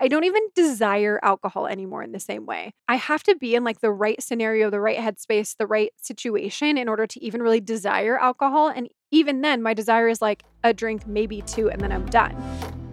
I don't even desire alcohol anymore in the same way. I have to be in like the right scenario, the right headspace, the right situation in order to even really desire alcohol. And even then, my desire is like a drink, maybe two, and then I'm done.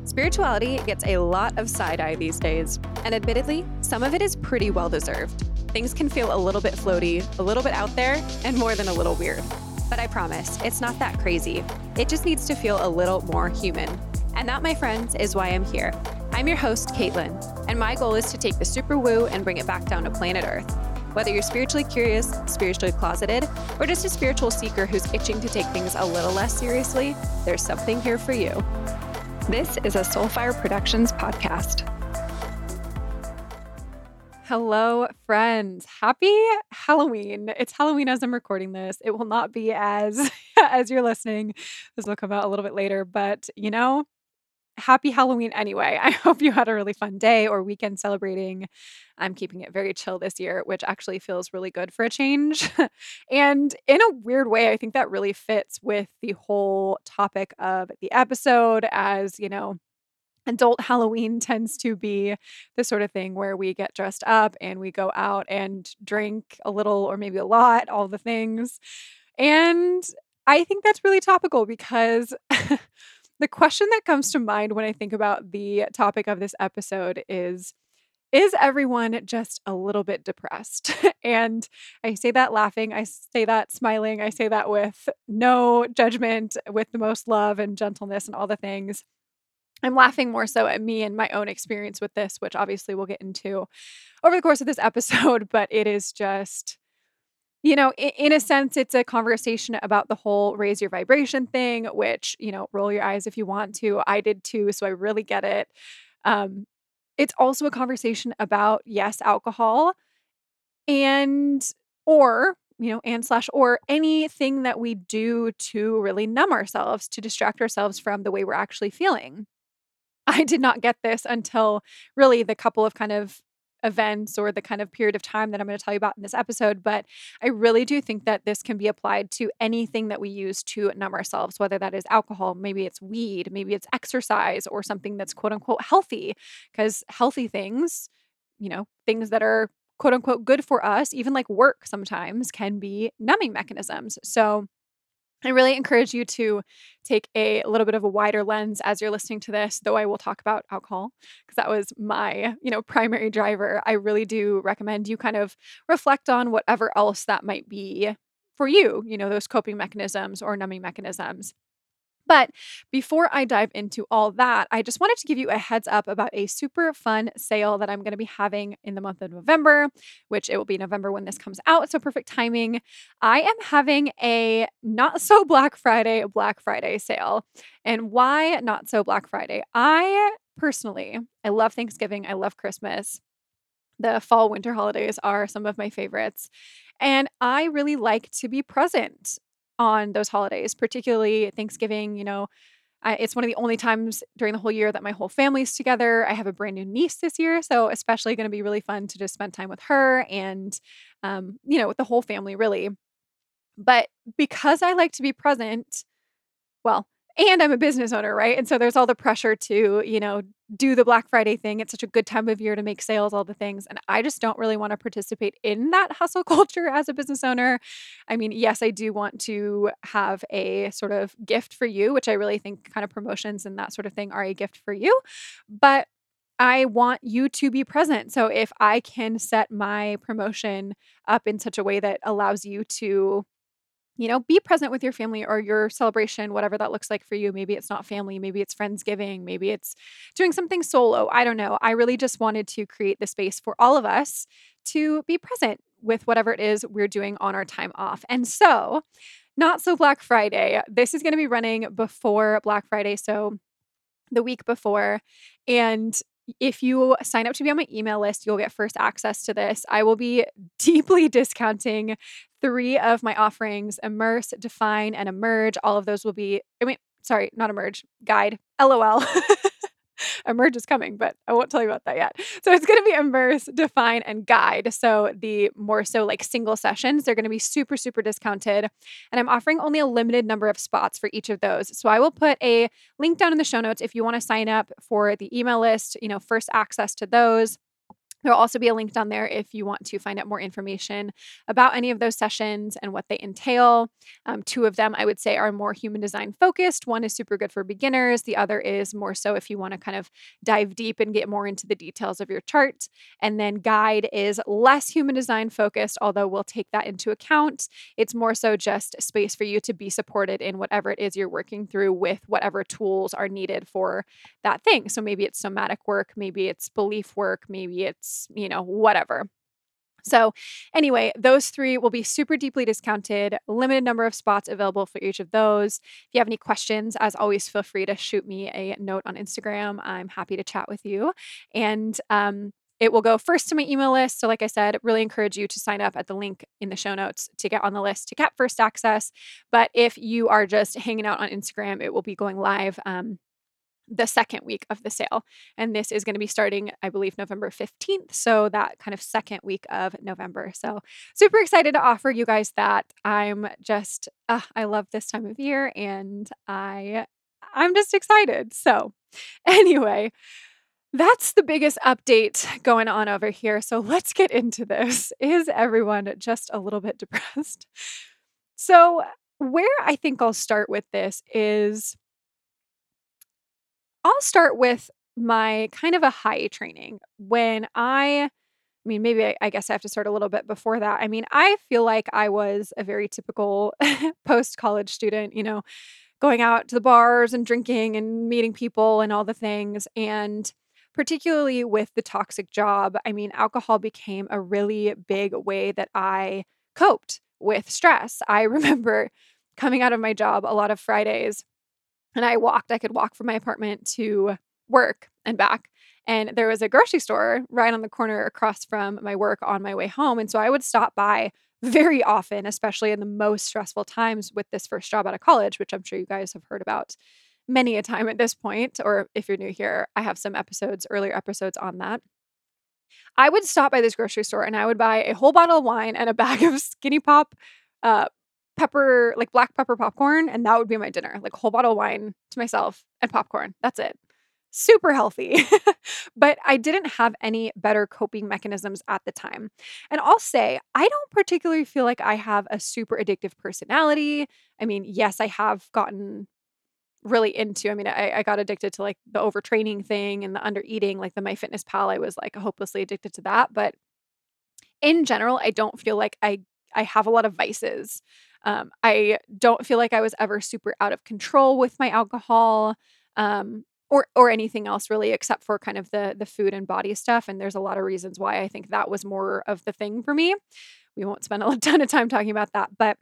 Spirituality gets a lot of side eye these days, and admittedly, some of it is pretty well deserved. Things can feel a little bit floaty, a little bit out there, and more than a little weird. But I promise, it's not that crazy. It just needs to feel a little more human. And that, my friends, is why I'm here. I'm your host, Caitlin, and my goal is to take the super woo and bring it back down to planet Earth. Whether you're spiritually curious, spiritually closeted, or just a spiritual seeker who's itching to take things a little less seriously, there's something here for you. This is a Soulfire Productions podcast. Hello, friends. Happy Halloween. It's Halloween as I'm recording this. It will not be as as you're listening. This will come out a little bit later, but you know, happy Halloween anyway. I hope you had a really fun day or weekend celebrating. I'm keeping it very chill this year, which actually feels really good for a change. and in a weird way, I think that really fits with the whole topic of the episode as, you know, adult Halloween tends to be the sort of thing where we get dressed up and we go out and drink a little or maybe a lot, all the things. And I think that's really topical because the question that comes to mind when I think about the topic of this episode is is everyone just a little bit depressed? and I say that laughing, I say that smiling, I say that with no judgment, with the most love and gentleness and all the things. I'm laughing more so at me and my own experience with this, which obviously we'll get into over the course of this episode, but it is just you know, in, in, a sense, it's a conversation about the whole raise your vibration thing, which, you know, roll your eyes if you want to. I did too. So I really get it. Um, it's also a conversation about, yes, alcohol and, or, you know, and slash, or anything that we do to really numb ourselves, to distract ourselves from the way we're actually feeling. I did not get this until really the couple of kind of events or the kind of period of time that I'm going to tell you about in this episode, but I really do think that this can be applied to anything that we use to numb ourselves, whether that is alcohol, maybe it's weed, maybe it's exercise or something that's quote unquote healthy, because healthy things, you know, things that are quote unquote good for us, even like work sometimes can be numbing mechanisms. So, I really encourage you to take a little bit of a wider lens as you're listening to this, though I will talk about alcohol because that was my, you know, primary driver. I really do recommend you kind of reflect on whatever else that might be for you, you know, those coping mechanisms or numbing mechanisms. But before I dive into all that, I just wanted to give you a heads up about a super fun sale that I'm going to be having in the month of November, which it will be November when this comes out. So perfect timing. I am having a not so Black Friday, Black Friday sale. And why not so Black Friday? I personally, I love Thanksgiving, I love Christmas. The fall winter holidays are some of my favorites. And I really like to be present on those holidays, particularly Thanksgiving. You know, I, it's one of the only times during the whole year that my whole family's together. I have a brand new niece this year, so especially going to be really fun to just spend time with her and, um, you know, with the whole family, really. But because I like to be present, well, and I'm a business owner, right? And so there's all the pressure to, you know, do the Black Friday thing. It's such a good time of year to make sales, all the things. And I just don't really want to participate in that hustle culture as a business owner. I mean, yes, I do want to have a sort of gift for you, which I really think kind of promotions and that sort of thing are a gift for you. But I want you to be present. So if I can set my promotion up in such a way that allows you to you know, be present with your family or your celebration, whatever that looks like for you. Maybe it's not family, maybe it's Friendsgiving, maybe it's doing something solo. I don't know. I really just wanted to create the space for all of us to be present with whatever it is we're doing on our time off. And so, not so Black Friday. This is going to be running before Black Friday. So, the week before. And if you sign up to be on my email list, you'll get first access to this. I will be deeply discounting three of my offerings Immerse, Define, and Emerge. All of those will be, I mean, sorry, not Emerge, Guide, LOL. emerge is coming, but I won't tell you about that yet. So it's going to be immerse, define, and guide. So the more so like single sessions, they're going to be super, super discounted. And I'm offering only a limited number of spots for each of those. So I will put a link down in the show notes if you want to sign up for the email list, you know, first access to those. There'll also be a link down there if you want to find out more information about any of those sessions and what they entail. Um, two of them, I would say, are more human design focused. One is super good for beginners, the other is more so if you want to kind of dive deep and get more into the details of your chart. And then guide is less human design focused, although we'll take that into account. It's more so just space for you to be supported in whatever it is you're working through with whatever tools are needed for that thing. So maybe it's somatic work, maybe it's belief work, maybe it's you know, whatever. So, anyway, those three will be super deeply discounted, limited number of spots available for each of those. If you have any questions, as always, feel free to shoot me a note on Instagram. I'm happy to chat with you. And um, it will go first to my email list. So, like I said, really encourage you to sign up at the link in the show notes to get on the list to get first access. But if you are just hanging out on Instagram, it will be going live um, the second week of the sale. And this is going to be starting, I believe, November 15th. So that kind of second week of November. So super excited to offer you guys that. I'm just, uh, I love this time of year and I, I'm just excited. So anyway, that's the biggest update going on over here. So let's get into this. Is everyone just a little bit depressed? So, where I think I'll start with this is I'll start with my kind of Ahai training. When I I mean, maybe I, I guess I have to start a little bit before that. I mean, I feel like I was a very typical post college student, you know, going out to the bars and drinking and meeting people and all the things. And particularly with the toxic job, I mean, alcohol became a really big way that I coped with stress. I remember coming out of my job a lot of Fridays and I walked, I could walk from my apartment to work and back. And there was a grocery store right on the corner across from my work on my way home. And so I would stop by very often, especially in the most stressful times with this first job out of college, which I'm sure you guys have heard about many a time at this point. Or if you're new here, I have some episodes, earlier episodes on that. I would stop by this grocery store and I would buy a whole bottle of wine and a bag of skinny pop uh, pepper, like black pepper popcorn, and that would be my dinner. Like a whole bottle of wine to myself and popcorn. That's it. Super healthy. but I didn't have any better coping mechanisms at the time. And I'll say, I don't particularly feel like I have a super addictive personality. I mean, yes, I have gotten really into. I mean, I, I got addicted to like the overtraining thing and the under eating, like the MyFitnessPal. I was like hopelessly addicted to that. But in general, I don't feel like I I have a lot of vices. Um, I don't feel like I was ever super out of control with my alcohol um, or or anything else really, except for kind of the the food and body stuff. And there's a lot of reasons why I think that was more of the thing for me. We won't spend a ton of time talking about that, but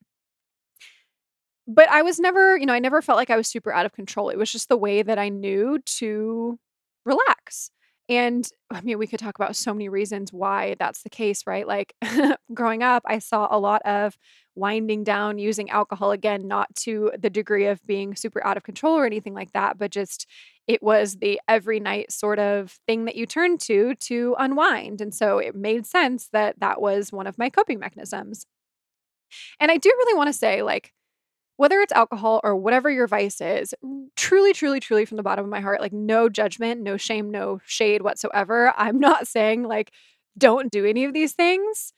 but I was never, you know, I never felt like I was super out of control. It was just the way that I knew to relax. And I mean, we could talk about so many reasons why that's the case, right? Like growing up, I saw a lot of winding down using alcohol again, not to the degree of being super out of control or anything like that, but just it was the every night sort of thing that you turned to to unwind. And so it made sense that that was one of my coping mechanisms. And I do really want to say, like, whether it's alcohol or whatever your vice is, truly, truly, truly from the bottom of my heart, like no judgment, no shame, no shade whatsoever. I'm not saying like don't do any of these things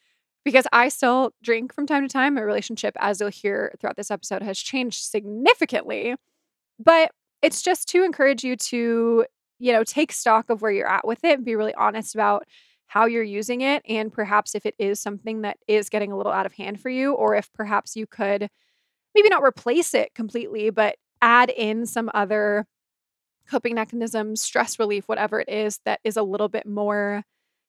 because I still drink from time to time. My relationship, as you'll hear throughout this episode, has changed significantly. But it's just to encourage you to, you know, take stock of where you're at with it and be really honest about how you're using it. And perhaps if it is something that is getting a little out of hand for you, or if perhaps you could maybe not replace it completely, but add in some other coping mechanisms, stress relief, whatever it is that is a little bit more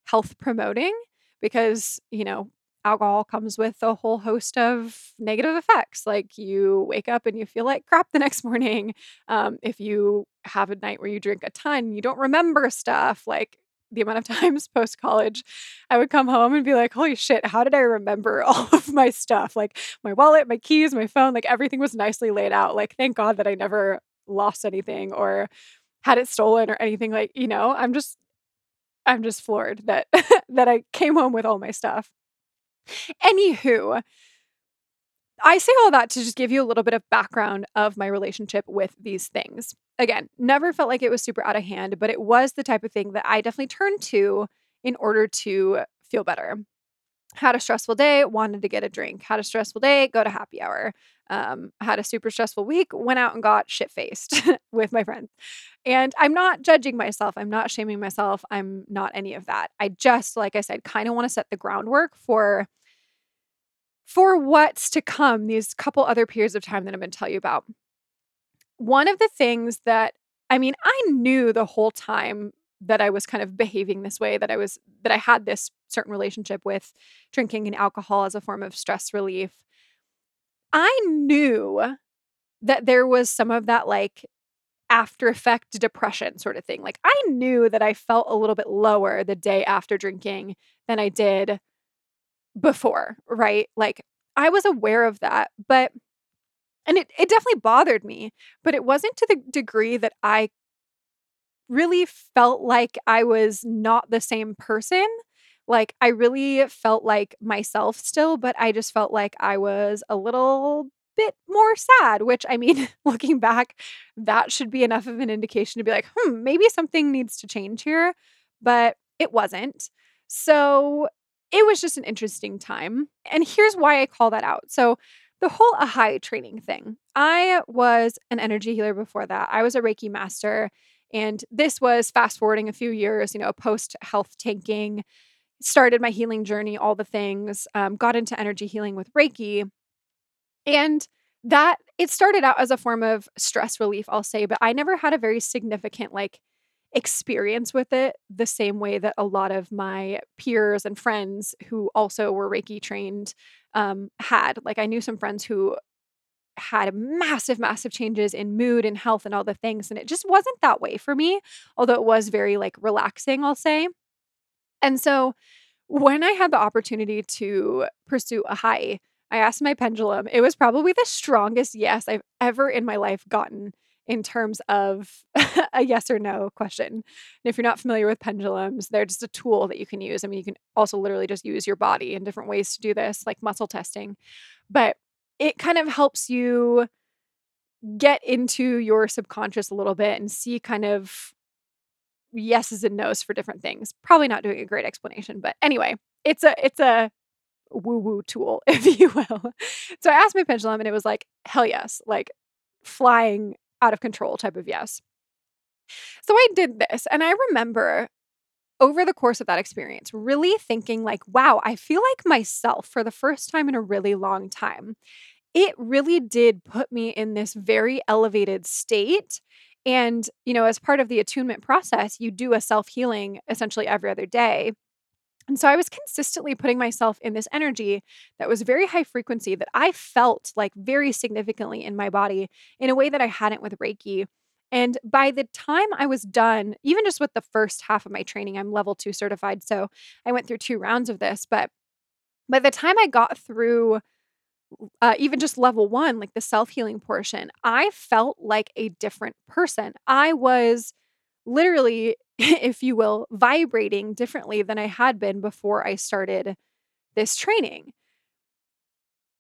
health promoting because, you know, alcohol comes with a whole host of negative effects. Like you wake up and you feel like crap the next morning. Um, if you have a night where you drink a ton, you don't remember stuff. Like the amount of times post college I would come home and be like, holy shit, how did I remember all of my stuff? Like my wallet, my keys, my phone, like everything was nicely laid out. Like, thank God that I never lost anything or had it stolen or anything like, you know, I'm just I'm just floored that that I came home with all my stuff. Anywho, I say all that to just give you a little bit of background of my relationship with these things. Again, never felt like it was super out of hand, but it was the type of thing that I definitely turned to in order to feel better. Had a stressful day, wanted to get a drink. Had a stressful day, go to happy hour. Um, had a super stressful week, went out and got shit faced with my friends. And I'm not judging myself. I'm not shaming myself. I'm not any of that. I just, like I said, kind of want to set the groundwork for for what's to come these couple other periods of time that I'm going to tell you about. One of the things that I mean, I knew the whole time that I was kind of behaving this way, that I was that I had this certain relationship with drinking and alcohol as a form of stress relief. I knew that there was some of that like after effect depression sort of thing. Like I knew that I felt a little bit lower the day after drinking than I did before, right? Like I was aware of that, but and it it definitely bothered me, but it wasn't to the degree that I really felt like I was not the same person. Like I really felt like myself still, but I just felt like I was a little bit more sad, which I mean, looking back, that should be enough of an indication to be like, hmm, maybe something needs to change here. But it wasn't. So it was just an interesting time. And here's why I call that out. So, the whole Ahai training thing. I was an energy healer before that. I was a Reiki master. And this was fast forwarding a few years, you know, post health tanking, started my healing journey, all the things, um, got into energy healing with Reiki. And that it started out as a form of stress relief, I'll say, but I never had a very significant like experience with it the same way that a lot of my peers and friends who also were Reiki trained um, had. Like, I knew some friends who had massive, massive changes in mood and health and all the things. And it just wasn't that way for me, although it was very like relaxing, I'll say. And so when I had the opportunity to pursue Ahai, I asked my pendulum. It was probably the strongest yes I've ever in my life gotten in terms of a yes or no question. And if you're not familiar with pendulums, they're just a tool that you can use. I mean, you can also literally just use your body in different ways to do this, like muscle testing. But it kind of helps you get into your subconscious a little bit and see kind of yeses and nos for different things. Probably not doing a great explanation, but anyway, it's a it's a woo woo tool, if you will. So I asked my pendulum and it was like, hell yes, like flying out of control type of yes. So I did this and I remember over the course of that experience really thinking like, wow, I feel like myself for the first time in a really long time. It really did put me in this very elevated state and, you know, as part of the attunement process, you do a self healing essentially every other day. And so I was consistently putting myself in this energy that was very high frequency that I felt like very significantly in my body in a way that I hadn't with Reiki. And by the time I was done, even just with the first half of my training, I'm level two certified. So I went through two rounds of this. But by the time I got through uh, even just level one, like the self healing portion, I felt like a different person. I was literally if you will, vibrating differently than I had been before I started this training.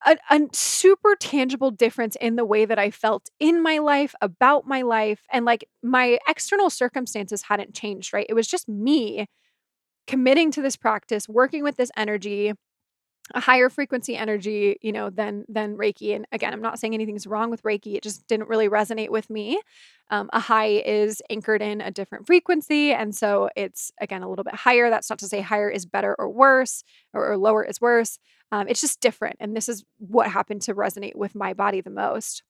A, a, super tangible difference in the way that I felt in my life, about my life, and like my external circumstances hadn't changed, right? It was just me committing to this practice, working with this energy, a higher frequency energy, you know, than than Reiki. And again, I'm not saying anything's wrong with Reiki. It just didn't really resonate with me. Um, Ahai is anchored in a different frequency, and so it's again a little bit higher. That's not to say higher is better or worse, or, or lower is worse. Um, it's just different, and this is what happened to resonate with my body the most.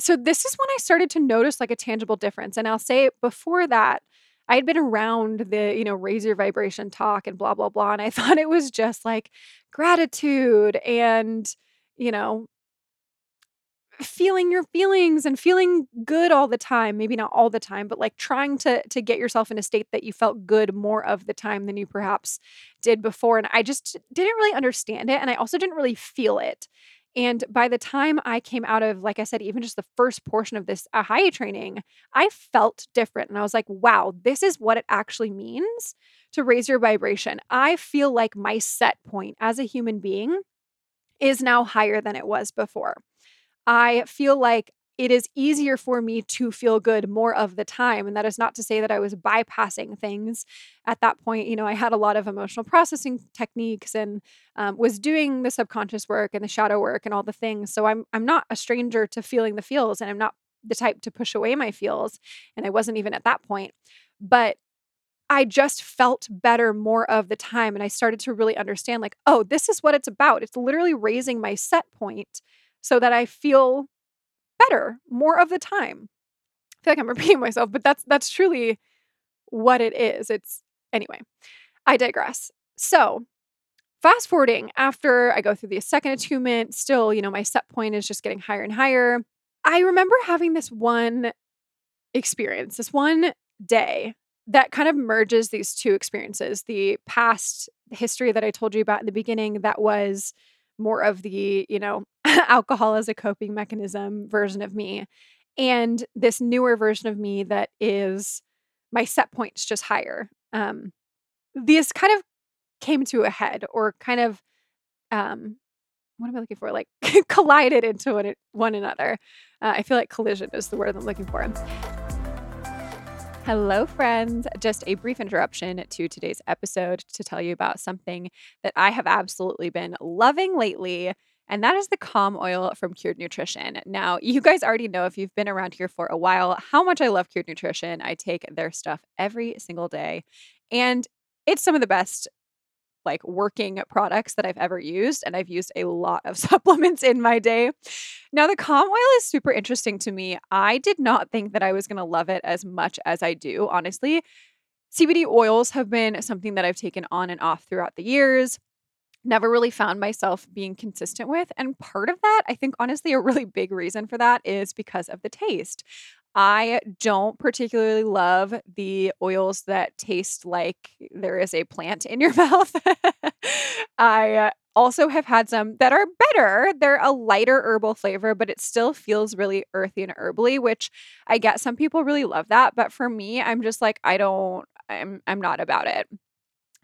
So this is when I started to notice like a tangible difference. And I'll say before that, I had been around the, you know, raise your vibration talk and blah, blah, blah. And I thought it was just like gratitude and, you know, feeling your feelings and feeling good all the time maybe not all the time but like trying to to get yourself in a state that you felt good more of the time than you perhaps did before and i just didn't really understand it and i also didn't really feel it And by the time I came out of, like I said, even just the first portion of this Ahai training, I felt different. And I was like, wow, this is what it actually means to raise your vibration. I feel like my set point as a human being is now higher than it was before. I feel like it is easier for me to feel good more of the time. And that is not to say that I was bypassing things at that point. You know, I had a lot of emotional processing techniques and um, was doing the subconscious work and the shadow work and all the things. So I'm I'm not a stranger to feeling the feels, and I'm not the type to push away my feels. And I wasn't even at that point, but I just felt better more of the time. And I started to really understand, like, oh, this is what it's about. It's literally raising my set point so that I feel better more of the time. I feel like I'm repeating myself, but that's that's truly what it is. It's anyway. I digress. So, fast forwarding after I go through the second attunement, still, you know, my set point is just getting higher and higher. I remember having this one experience, this one day that kind of merges these two experiences the past history that I told you about in the beginning, that was more of the, you know, alcohol as a coping mechanism version of me, and this newer version of me that is my set points just higher. Um, these kind of came to a head or kind of um what am I looking for? Like collided into one, one another. Uh, I feel like collision is the word I'm looking for. Hello, friends. Just a brief interruption to today's episode to tell you about something that I have absolutely been loving lately. And that is the Calm Oil from Cured Nutrition. Now, you guys already know if you've been around here for a while how much I love Cured Nutrition. I take their stuff every single day, and it's some of the best like working products that I've ever used. And I've used a lot of supplements in my day. Now, the calm oil is super interesting to me. I did not think that I was going to love it as much as I do, honestly. CBD oils have been something that I've taken on and off throughout the years. Never really found myself being consistent with. And part of that, I think, honestly, a really big reason for that is because of the taste. I don't particularly love the oils that taste like there is a plant in your mouth. I also have had some that are better. They're a lighter herbal flavor, but it still feels really earthy and herbally, which I get some people really love that, but for me, I'm just like I don't I'm I'm not about it.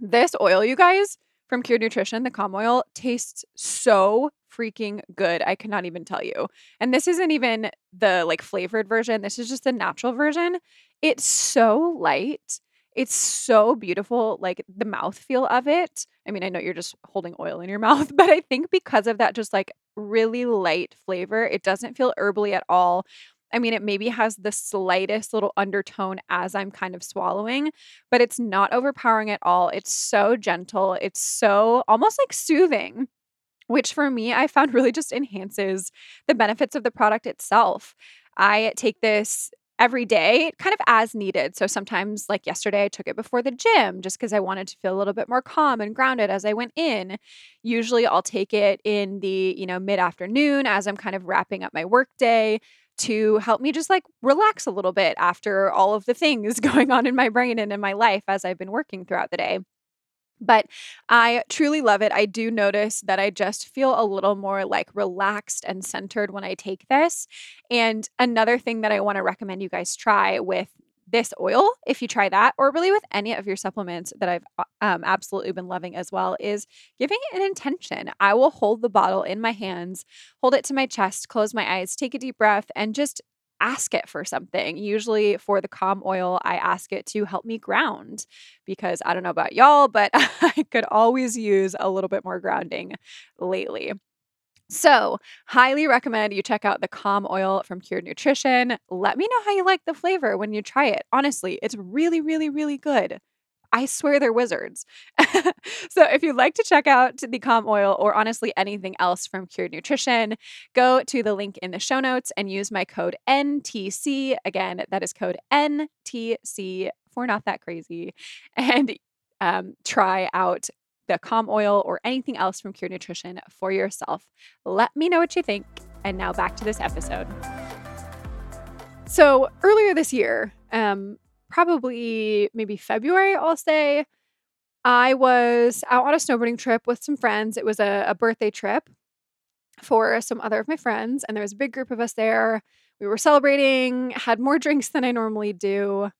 This oil, you guys, from Cured Nutrition, the calm oil tastes so freaking good. I cannot even tell you. And this isn't even the like flavored version. This is just the natural version. It's so light. It's so beautiful, like the mouth feel of it. I mean, I know you're just holding oil in your mouth, but I think because of that just like really light flavor, it doesn't feel herbally at all. I mean, it maybe has the slightest little undertone as I'm kind of swallowing, but it's not overpowering at all. It's so gentle. It's so almost like soothing which for me, I found really just enhances the benefits of the product itself. I take this every day, kind of as needed. So sometimes, like yesterday, I took it before the gym just because I wanted to feel a little bit more calm and grounded as I went in. Usually, I'll take it in the, you know, mid afternoon as I'm kind of wrapping up my workday to help me just like relax a little bit after all of the things going on in my brain and in my life as I've been working throughout the day. But I truly love it. I do notice that I just feel a little more like relaxed and centered when I take this. And another thing that I want to recommend you guys try with this oil, if you try that, or really with any of your supplements that I've uh, um, absolutely been loving as well, is giving it an intention. I will hold the bottle in my hands, hold it to my chest, close my eyes, take a deep breath, and just ask it for something. Usually for the calm oil, I ask it to help me ground because I don't know about y'all, but I could always use a little bit more grounding lately. So, highly recommend you check out the Calm Oil from Cured Nutrition. Let me know how you like the flavor when you try it. Honestly, it's really, really, really good. I swear they're wizards. so if you'd like to check out the Calm Oil or honestly anything else from Cured Nutrition, go to the link in the show notes and use my code NTC. Again, that is code NTC for Not That Crazy. And um, try out the Calm Oil or anything else from Cured Nutrition for yourself. Let me know what you think. And now back to this episode. So earlier this year, um, probably maybe February, I'll say, I was out on a snowboarding trip with some friends. It was a, a birthday trip. for some other of my friends, and there was a big group of us there. We were celebrating, had more drinks than I normally do.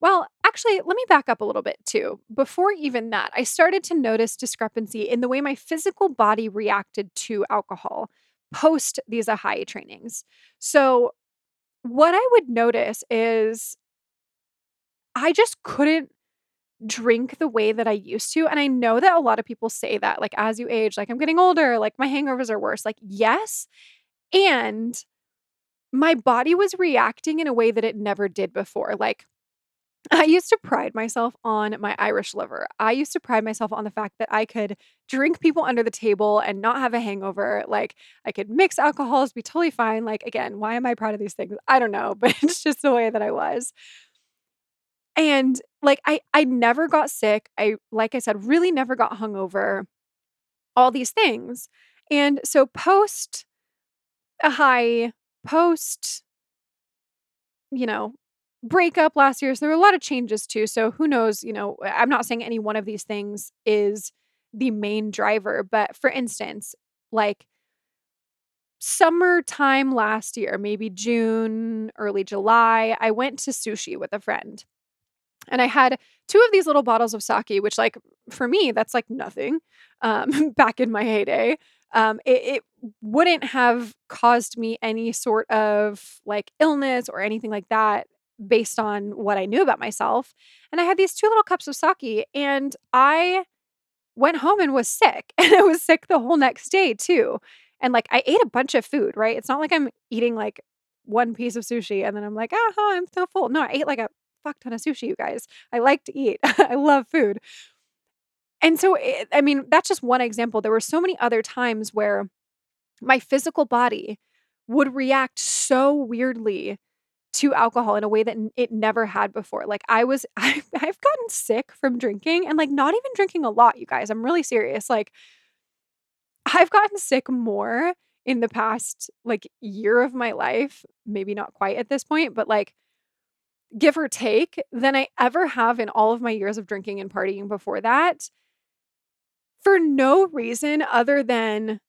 Well, actually, let me back up a little bit too. Before even that, I started to notice discrepancy in the way my physical body reacted to alcohol post these Ahai trainings. So, what I would notice is I just couldn't drink the way that I used to. And I know that a lot of people say that, like, as you age, like, I'm getting older, like, my hangovers are worse. Like, yes. And my body was reacting in a way that it never did before. Like, I used to pride myself on my Irish liver. I used to pride myself on the fact that I could drink people under the table and not have a hangover. Like, I could mix alcohols, be totally fine. Like, again, why am I proud of these things? I don't know, but it's just the way that I was. And like I I never got sick. I like I said really never got hungover. All these things. And so post Ahai post you know breakup last year so there were a lot of changes too so who knows you know i'm not saying any one of these things is the main driver but for instance like summertime last year maybe june early july i went to sushi with a friend and I had two of these little bottles of sake, which, like, for me, that's like nothing um, back in my heyday. Um, it, it wouldn't have caused me any sort of like illness or anything like that based on what I knew about myself. And I had these two little cups of sake, and I went home and was sick. And I was sick the whole next day, too. And like, I ate a bunch of food, right? It's not like I'm eating like one piece of sushi and then I'm like, aha, I'm so full. No, I ate like a fuck ton of sushi, you guys. I like to eat. I love food. And so, it, I mean, that's just one example. There were so many other times where my physical body would react so weirdly to alcohol in a way that it never had before. Like I was I've, I've gotten sick from drinking and like not even drinking a lot, you guys. I'm really serious. Like I've gotten sick more in the past like year of my life, maybe not quite at this point, but like give or take, than I ever have in all of my years of drinking and partying before that. For no reason other than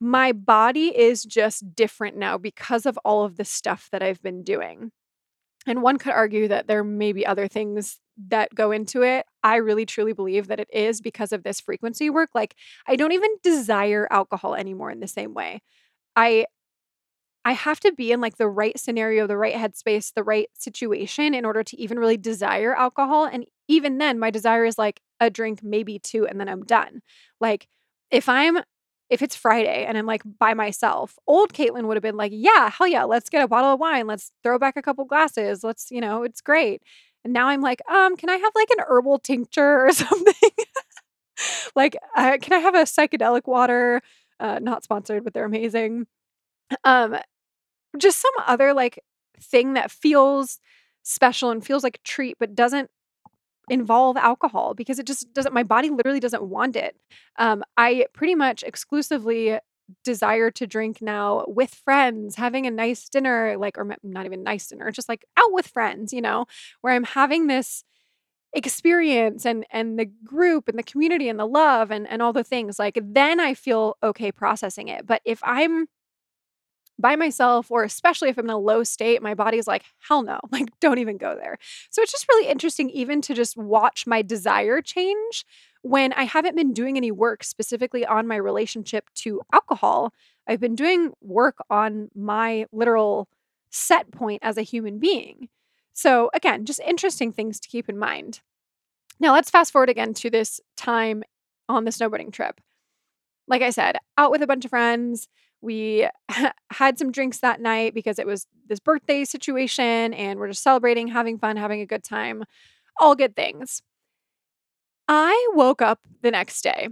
my body is just different now because of all of the stuff that I've been doing. And one could argue that there may be other things that go into it. I really truly believe that it is because of this frequency work. Like, I don't even desire alcohol anymore in the same way. I I have to be in like the right scenario, the right headspace, the right situation in order to even really desire alcohol. And even then, my desire is like a drink, maybe two, and then I'm done. Like if I'm if it's Friday and I'm like by myself, old Caitlin would have been like, yeah, hell yeah, let's get a bottle of wine. Let's throw back a couple glasses. Let's, you know, it's great. And now I'm like, um, can I have like an herbal tincture or something? like, uh, can I have a psychedelic water? Uh, not sponsored, but they're amazing. Um, just some other like thing that feels special and feels like a treat but doesn't involve alcohol because it just doesn't my body literally doesn't want it. Um i pretty much exclusively desire to drink now with friends having a nice dinner like or not even nice dinner just like out with friends you know where i'm having this experience and and the group and the community and the love and and all the things like then i feel okay processing it. But if i'm by myself, or especially if I'm in a low state, my body's like, hell no, like, don't even go there. So it's just really interesting, even to just watch my desire change when I haven't been doing any work specifically on my relationship to alcohol. I've been doing work on my literal set point as a human being. So, again, just interesting things to keep in mind. Now, let's fast forward again to this time on the snowboarding trip. Like I said, out with a bunch of friends. We had some drinks that night because it was this birthday situation and we're just celebrating, having fun, having a good time. All good things. I woke up the next day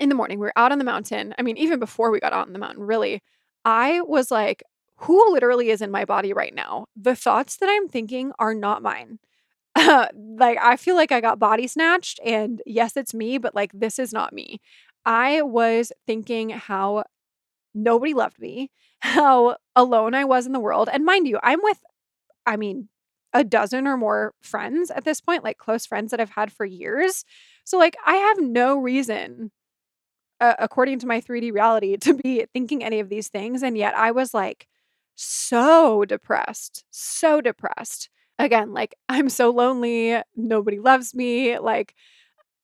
in the morning. We were out on the mountain. I mean, even before we got out on the mountain, really, I was like, who literally is in my body right now? The thoughts that I'm thinking are not mine. like, I feel like I got body snatched, and yes, it's me, but like, this is not me. I was thinking how nobody loved me, how alone I was in the world. And mind you, I'm with, I mean, a dozen or more friends at this point, like close friends that I've had for years. So, like, I have no reason uh, according to my 3D reality, to be thinking any of these things. And yet I was like so depressed, so depressed. Again, like I'm so lonely. Nobody loves me. Like,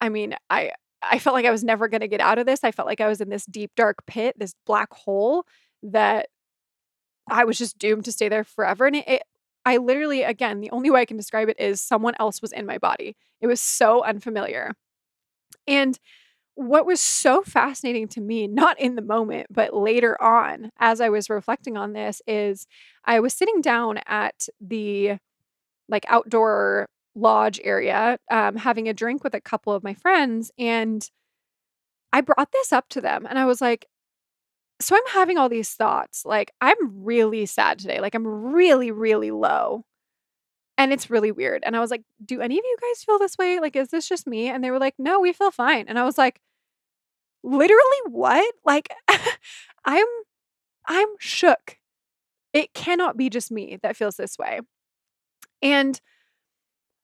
I mean, I I felt like I was never going to get out of this. I felt like I was in this deep, dark pit, this black hole that I was just doomed to stay there forever. And it, it, I literally, again, the only way I can describe it is someone else was in my body. It was so unfamiliar. And what was so fascinating to me, not in the moment, but later on, as I was reflecting on this, is I was sitting down at the like outdoor lodge area, um, having a drink with a couple of my friends. And I brought this up to them and I was like, so I'm having all these thoughts. Like, I'm really sad today. Like, I'm really, really low. And it's really weird. And I was like, do any of you guys feel this way? Like, is this just me? And they were like, no, we feel fine. And I was like, literally what? Like, I'm, I'm shook. It cannot be just me that feels this way. And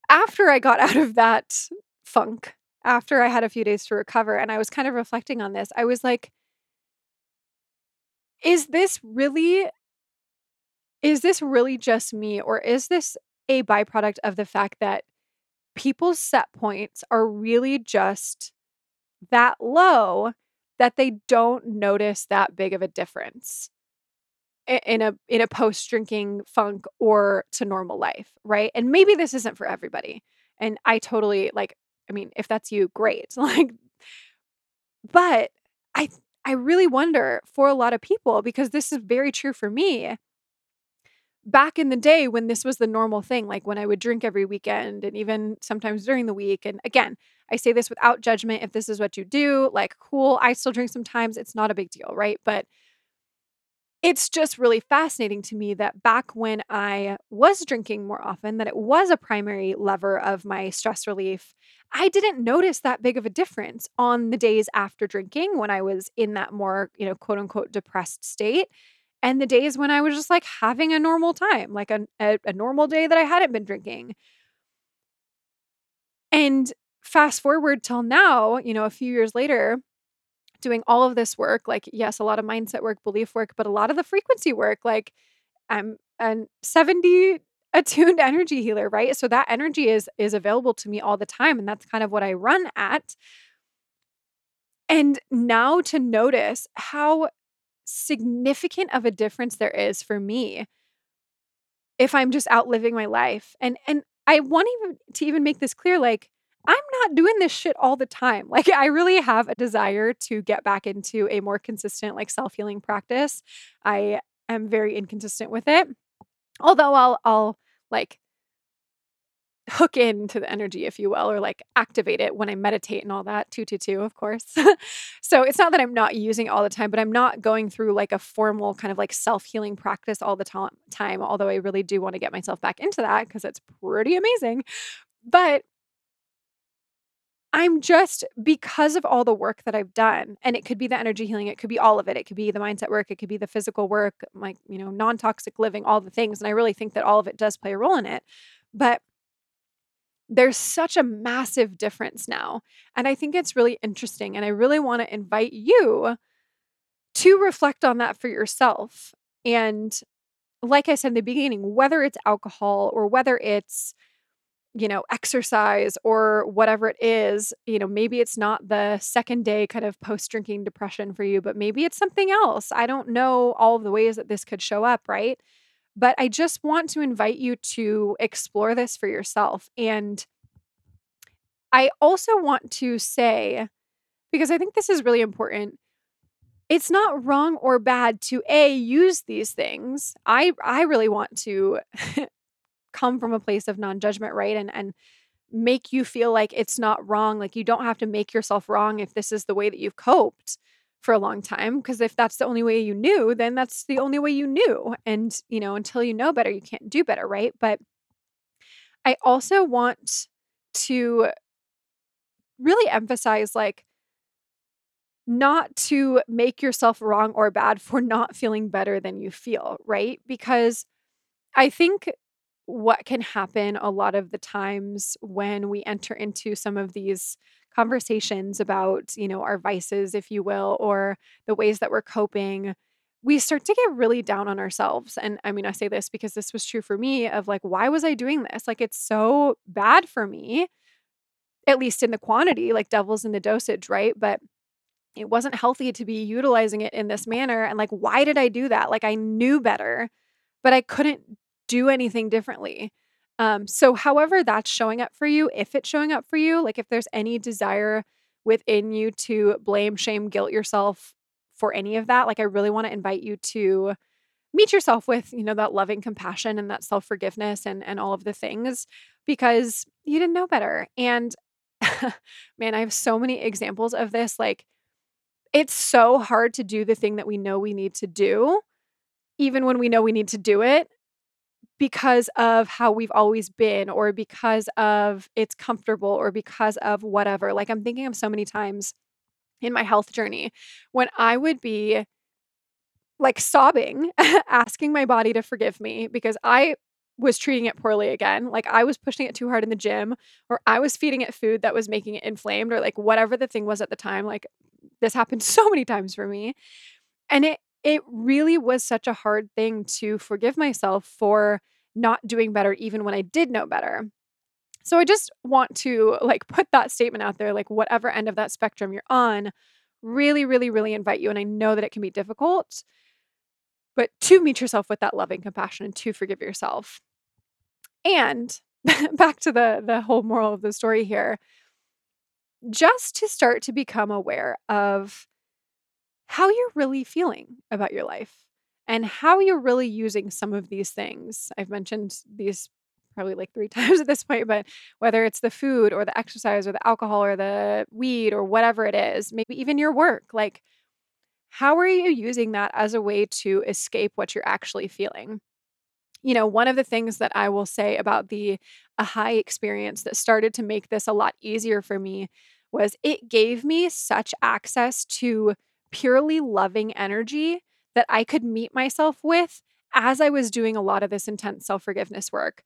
after I got out of that funk, after I had a few days to recover, and I was kind of reflecting on this, I was like, is this really is this really just me or is this a byproduct of the fact that people's set points are really just that low that they don't notice that big of a difference in a in a post drinking funk or to normal life right and maybe this isn't for everybody and i totally like i mean if that's you great like but i I really wonder for a lot of people because this is very true for me. Back in the day when this was the normal thing, like when I would drink every weekend and even sometimes during the week. And again, I say this without judgment. If this is what you do, like, cool. I still drink sometimes. It's not a big deal, right? But it's just really fascinating to me that back when I was drinking more often, that it was a primary lever of my stress relief. I didn't notice that big of a difference on the days after drinking when I was in that more, you know, quote unquote depressed state. And the days when I was just like having a normal time, like a, a, a normal day that I hadn't been drinking. And fast forward till now, you know, a few years later, doing all of this work, like, yes, a lot of mindset work, belief work, but a lot of the frequency work, like, I'm a 70 attuned energy healer, right? So that energy is is available to me all the time and that's kind of what I run at. And now to notice how significant of a difference there is for me if I'm just out living my life. And and I want even to even make this clear like I'm not doing this shit all the time. Like I really have a desire to get back into a more consistent like self-healing practice. I am very inconsistent with it. Although I'll I'll like hook into the energy, if you will, or like activate it when I meditate and all that, two to two, of course. so it's not that I'm not using all the time, but I'm not going through like a formal kind of like self healing practice all the time. Although I really do want to get myself back into that because it's pretty amazing. But I'm just because of all the work that I've done, and it could be the energy healing, it could be all of it. It could be the mindset work, it could be the physical work, like, you know, non toxic living, all the things. And I really think that all of it does play a role in it. But there's such a massive difference now. And I think it's really interesting. And I really want to invite you to reflect on that for yourself. And like I said in the beginning, whether it's alcohol or whether it's you know, exercise or whatever it is, you know, maybe it's not the second day kind of post drinking depression for you, but maybe it's something else. I don't know all of the ways that this could show up, right? But I just want to invite you to explore this for yourself. And I also want to say, because I think this is really important, it's not wrong or bad to a use these things. I I really want to come from a place of non-judgment, right? And and make you feel like it's not wrong. Like you don't have to make yourself wrong if this is the way that you've coped for a long time. Because if that's the only way you knew, then that's the only way you knew. And, you know, until you know better, you can't do better, right? But I also want to really emphasize like, not to make yourself wrong or bad for not feeling better than you feel, right? Because I think what can happen a lot of the times when we enter into some of these conversations about, you know, our vices, if you will, or the ways that we're coping, we start to get really down on ourselves. And I mean, I say this because this was true for me of like, why was I doing this? Like, it's so bad for me, at least in the quantity, like devil's in the dosage, right? But it wasn't healthy to be utilizing it in this manner. And like, why did I do that? Like, I knew better, but I couldn't do anything differently. Um, so, however, that's showing up for you, if it's showing up for you, like if there's any desire within you to blame, shame, guilt yourself for any of that, like I really want to invite you to meet yourself with, you know, that loving compassion and that self forgiveness and and all of the things because you didn't know better. And man, I have so many examples of this. Like, it's so hard to do the thing that we know we need to do, even when we know we need to do it because of how we've always been or because of it's comfortable or because of whatever. Like I'm thinking of so many times in my health journey when I would be like sobbing, asking my body to forgive me because I was treating it poorly again. Like I was pushing it too hard in the gym or I was feeding it food that was making it inflamed or like whatever the thing was at the time. Like this happened so many times for me. And it it really was such a hard thing to forgive myself for not doing better even when I did know better. So I just want to like put that statement out there like whatever end of that spectrum you're on, really really really invite you and I know that it can be difficult, but to meet yourself with that loving compassion and to forgive yourself. And back to the the whole moral of the story here, just to start to become aware of how you're really feeling about your life and how you're really using some of these things. I've mentioned these probably like three times at this point, but whether it's the food or the exercise or the alcohol or the weed or whatever it is, maybe even your work, like how are you using that as a way to escape what you're actually feeling? You know, one of the things that I will say about the Ahai experience that started to make this a lot easier for me was it gave me such access to purely loving energy that I could meet myself with as I was doing a lot of this intense self forgiveness work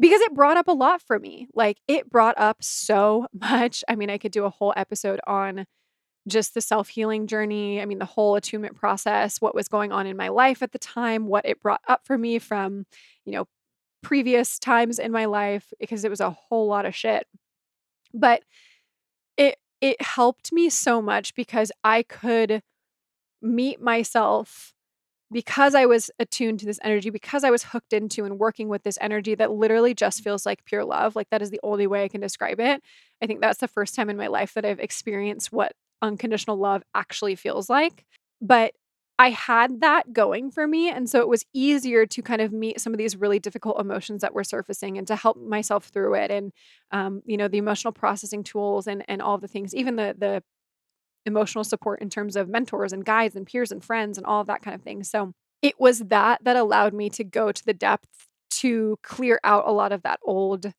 because it brought up a lot for me. Like it brought up so much. I mean, I could do a whole episode on just the self healing journey. I mean, the whole attunement process, what was going on in my life at the time, what it brought up for me from, you know, previous times in my life, because it was a whole lot of shit. But it, it helped me so much because I could meet myself because I was attuned to this energy, because I was hooked into and working with this energy that literally just mm-hmm. feels like pure love. Like that is the only way I can describe it. I think that's the first time in my life that I've experienced what unconditional love actually feels like. But I had that going for me. And so it was easier to kind of meet some of these really difficult emotions that were surfacing and to help myself through it. And, um, you know, the emotional processing tools and, and all the things, even the, the emotional support in terms of mentors and guides and peers and friends and all of that kind of thing. So it was that that allowed me to go to the depth to clear out a lot of that old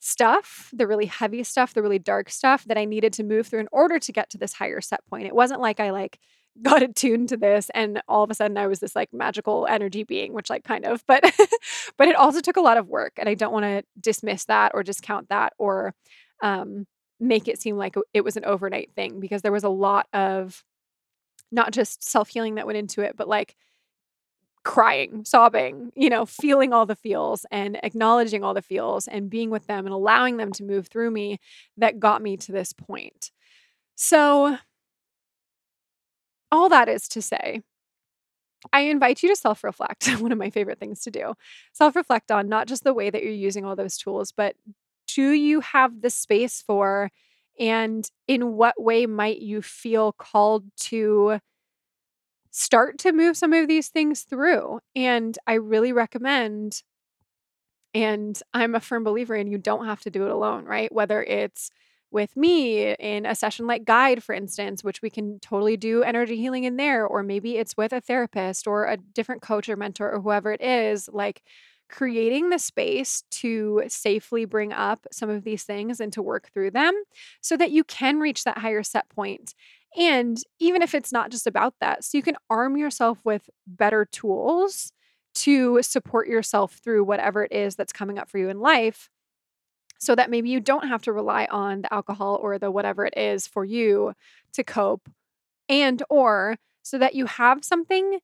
stuff, the really heavy stuff, the really dark stuff that I needed to move through in order to get to this higher set point. It wasn't like I like got attuned to this and all of a sudden I was this like magical energy being, which like kind of, but but it also took a lot of work and I don't want to dismiss that or discount that or um make it seem like it was an overnight thing because there was a lot of not just self-healing that went into it, but like crying, sobbing, you know, feeling all the feels and acknowledging all the feels and being with them and allowing them to move through me that got me to this point. So, all that is to say, I invite you to self reflect. One of my favorite things to do. Self reflect on not just the way that you're using all those tools, but do you have the space for and in what way might you feel called to start to move some of these things through. And I really recommend, and I'm a firm believer in you don't have to do it alone, right? Whether it's with me in a session like guide for instance which we can totally do energy healing in there or maybe it's with a therapist or a different coach or mentor or whoever it is like creating the space to safely bring up some of these things and to work through them so that you can reach that higher set point. And even if it's not just about that, so you can arm yourself with better tools to support yourself through whatever it is that's coming up for you in life so that maybe you don't have to rely on the alcohol or the whatever it is for you to cope and or so that you have something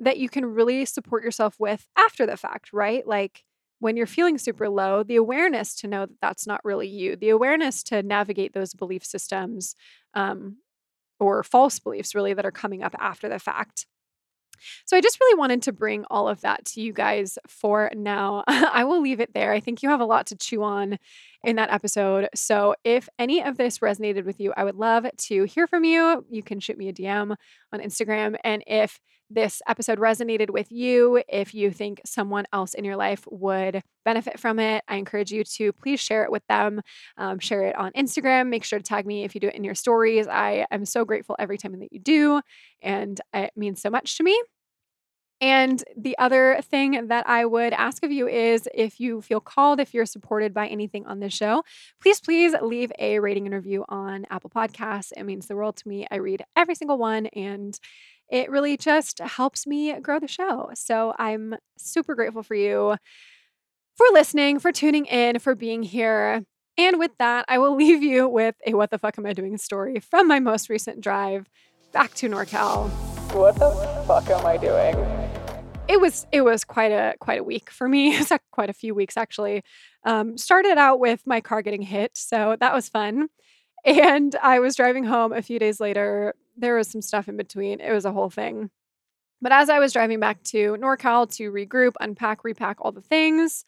that you can really support yourself with after the fact right? Like when you're feeling super low the awareness to know that that's not really you the awareness to navigate those belief systems um, or false beliefs really that are coming up after the fact so I just really wanted to bring all of that to you guys for now. I will leave it there. I think you have a lot to chew on in that episode. So if any of this resonated with you, I would love to hear from you. You can shoot me a DM on Instagram. And if this episode resonated with you, if you think someone else in your life would benefit from it, I encourage you to please share it with them. Um, share it on Instagram. Make sure to tag me if you do it in your stories. I am so grateful every time that you do, and it means so much to me. And the other thing that I would ask of you is if you feel called, if you're supported by anything on this show, please, please leave a rating and review on Apple Podcasts. It means the world to me. I read every single one and it really just helps me grow the show. So I'm super grateful for you for listening, for tuning in, for being here. And with that, I will leave you with a what the fuck am I doing story from my most recent drive back to NorCal. What the fuck am I doing? it was it was quite a quite a week for me. It's quite a few weeks actually. Um, started out with my car getting hit, so that was fun. And I was driving home a few days later. There was some stuff in between. It was a whole thing. But as I was driving back to NorCal to regroup, unpack, repack all the things,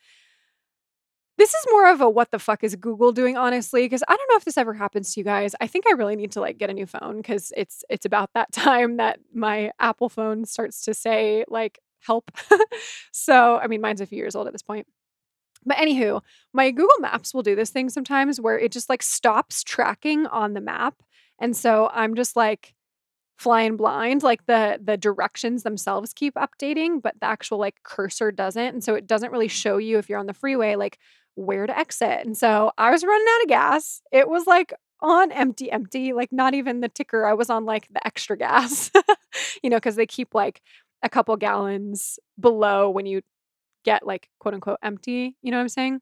this is more of a what the fuck is Google doing, honestly, because I don't know if this ever happens to you guys. I think I really need to like get a new phone because it's it's about that time that my Apple phone starts to say like help. so, I mean, mine's a few years old at this point. But anywho, my Google Maps will do this thing sometimes where it just like stops tracking on the map. And so I'm just like flying blind like the the directions themselves keep updating but the actual like cursor doesn't and so it doesn't really show you if you're on the freeway like where to exit and so i was running out of gas it was like on empty empty like not even the ticker i was on like the extra gas you know because they keep like a couple gallons below when you get like quote unquote empty. You know what I'm saying?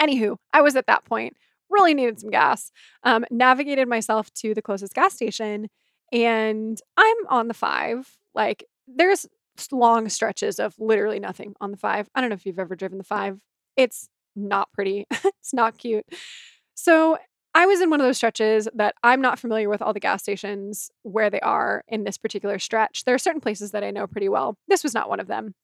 Anywho, I was at that point, really needed some gas, um, navigated myself to the closest gas station, and I'm on the five. Like, there's long stretches of literally nothing on the five. I don't know if you've ever driven the five, it's not pretty, it's not cute. So, I was in one of those stretches that I'm not familiar with all the gas stations where they are in this particular stretch. There are certain places that I know pretty well. This was not one of them.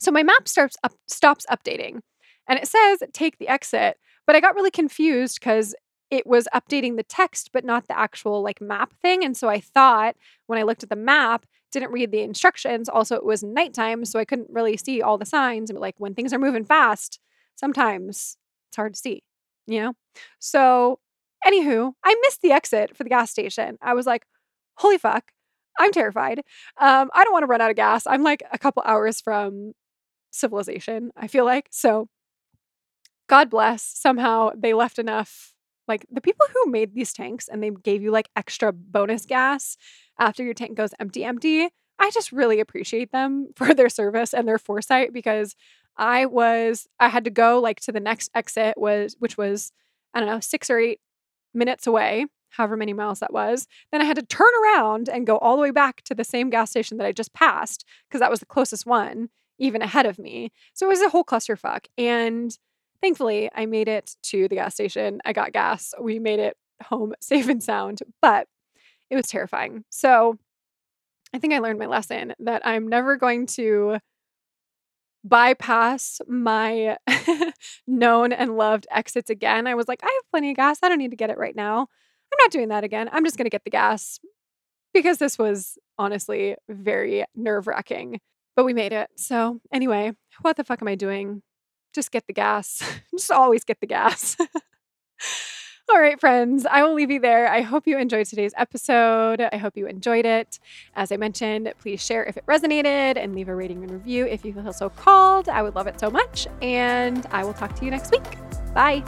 So my map starts up stops updating and it says take the exit, but I got really confused cuz it was updating the text but not the actual like map thing and so I thought when I looked at the map didn't read the instructions also it was nighttime so I couldn't really see all the signs like when things are moving fast sometimes it's hard to see you know so Anywho, I missed the exit for the gas station. I was like, holy fuck, I'm terrified. Um, I don't want to run out of gas. I'm like a couple hours from civilization, I feel like. So, God bless. Somehow they left enough. Like the people who made these tanks and they gave you like extra bonus gas after your tank goes empty, empty. I just really appreciate them for their service and their foresight because I was, I had to go like to the next exit was, which was, I don't know, six or eight minutes away, however many miles that was. Then I had to turn around and go all the way back to the same gas station that I just passed because that was the closest one, even ahead of me. So it was a whole clusterfuck. And thankfully, I made it to the gas station. I got gas. We made it home safe and sound, but it was terrifying. So I think I learned my lesson that I'm never going to bypass my known and loved exits again. I was like, I have plenty of gas. I don't need to get it right now. I'm not doing that again. I'm just going to get the gas because this was honestly very nerve wracking. But we made it. So, anyway, what the fuck am I doing? Just get the gas. just always get the gas. All right, friends, I will leave you there. I hope you enjoyed today's episode. I hope you enjoyed it. As I mentioned, please share if it resonated and leave a rating and review if you feel so called. I would love it so much. And I will talk to you next week. Bye.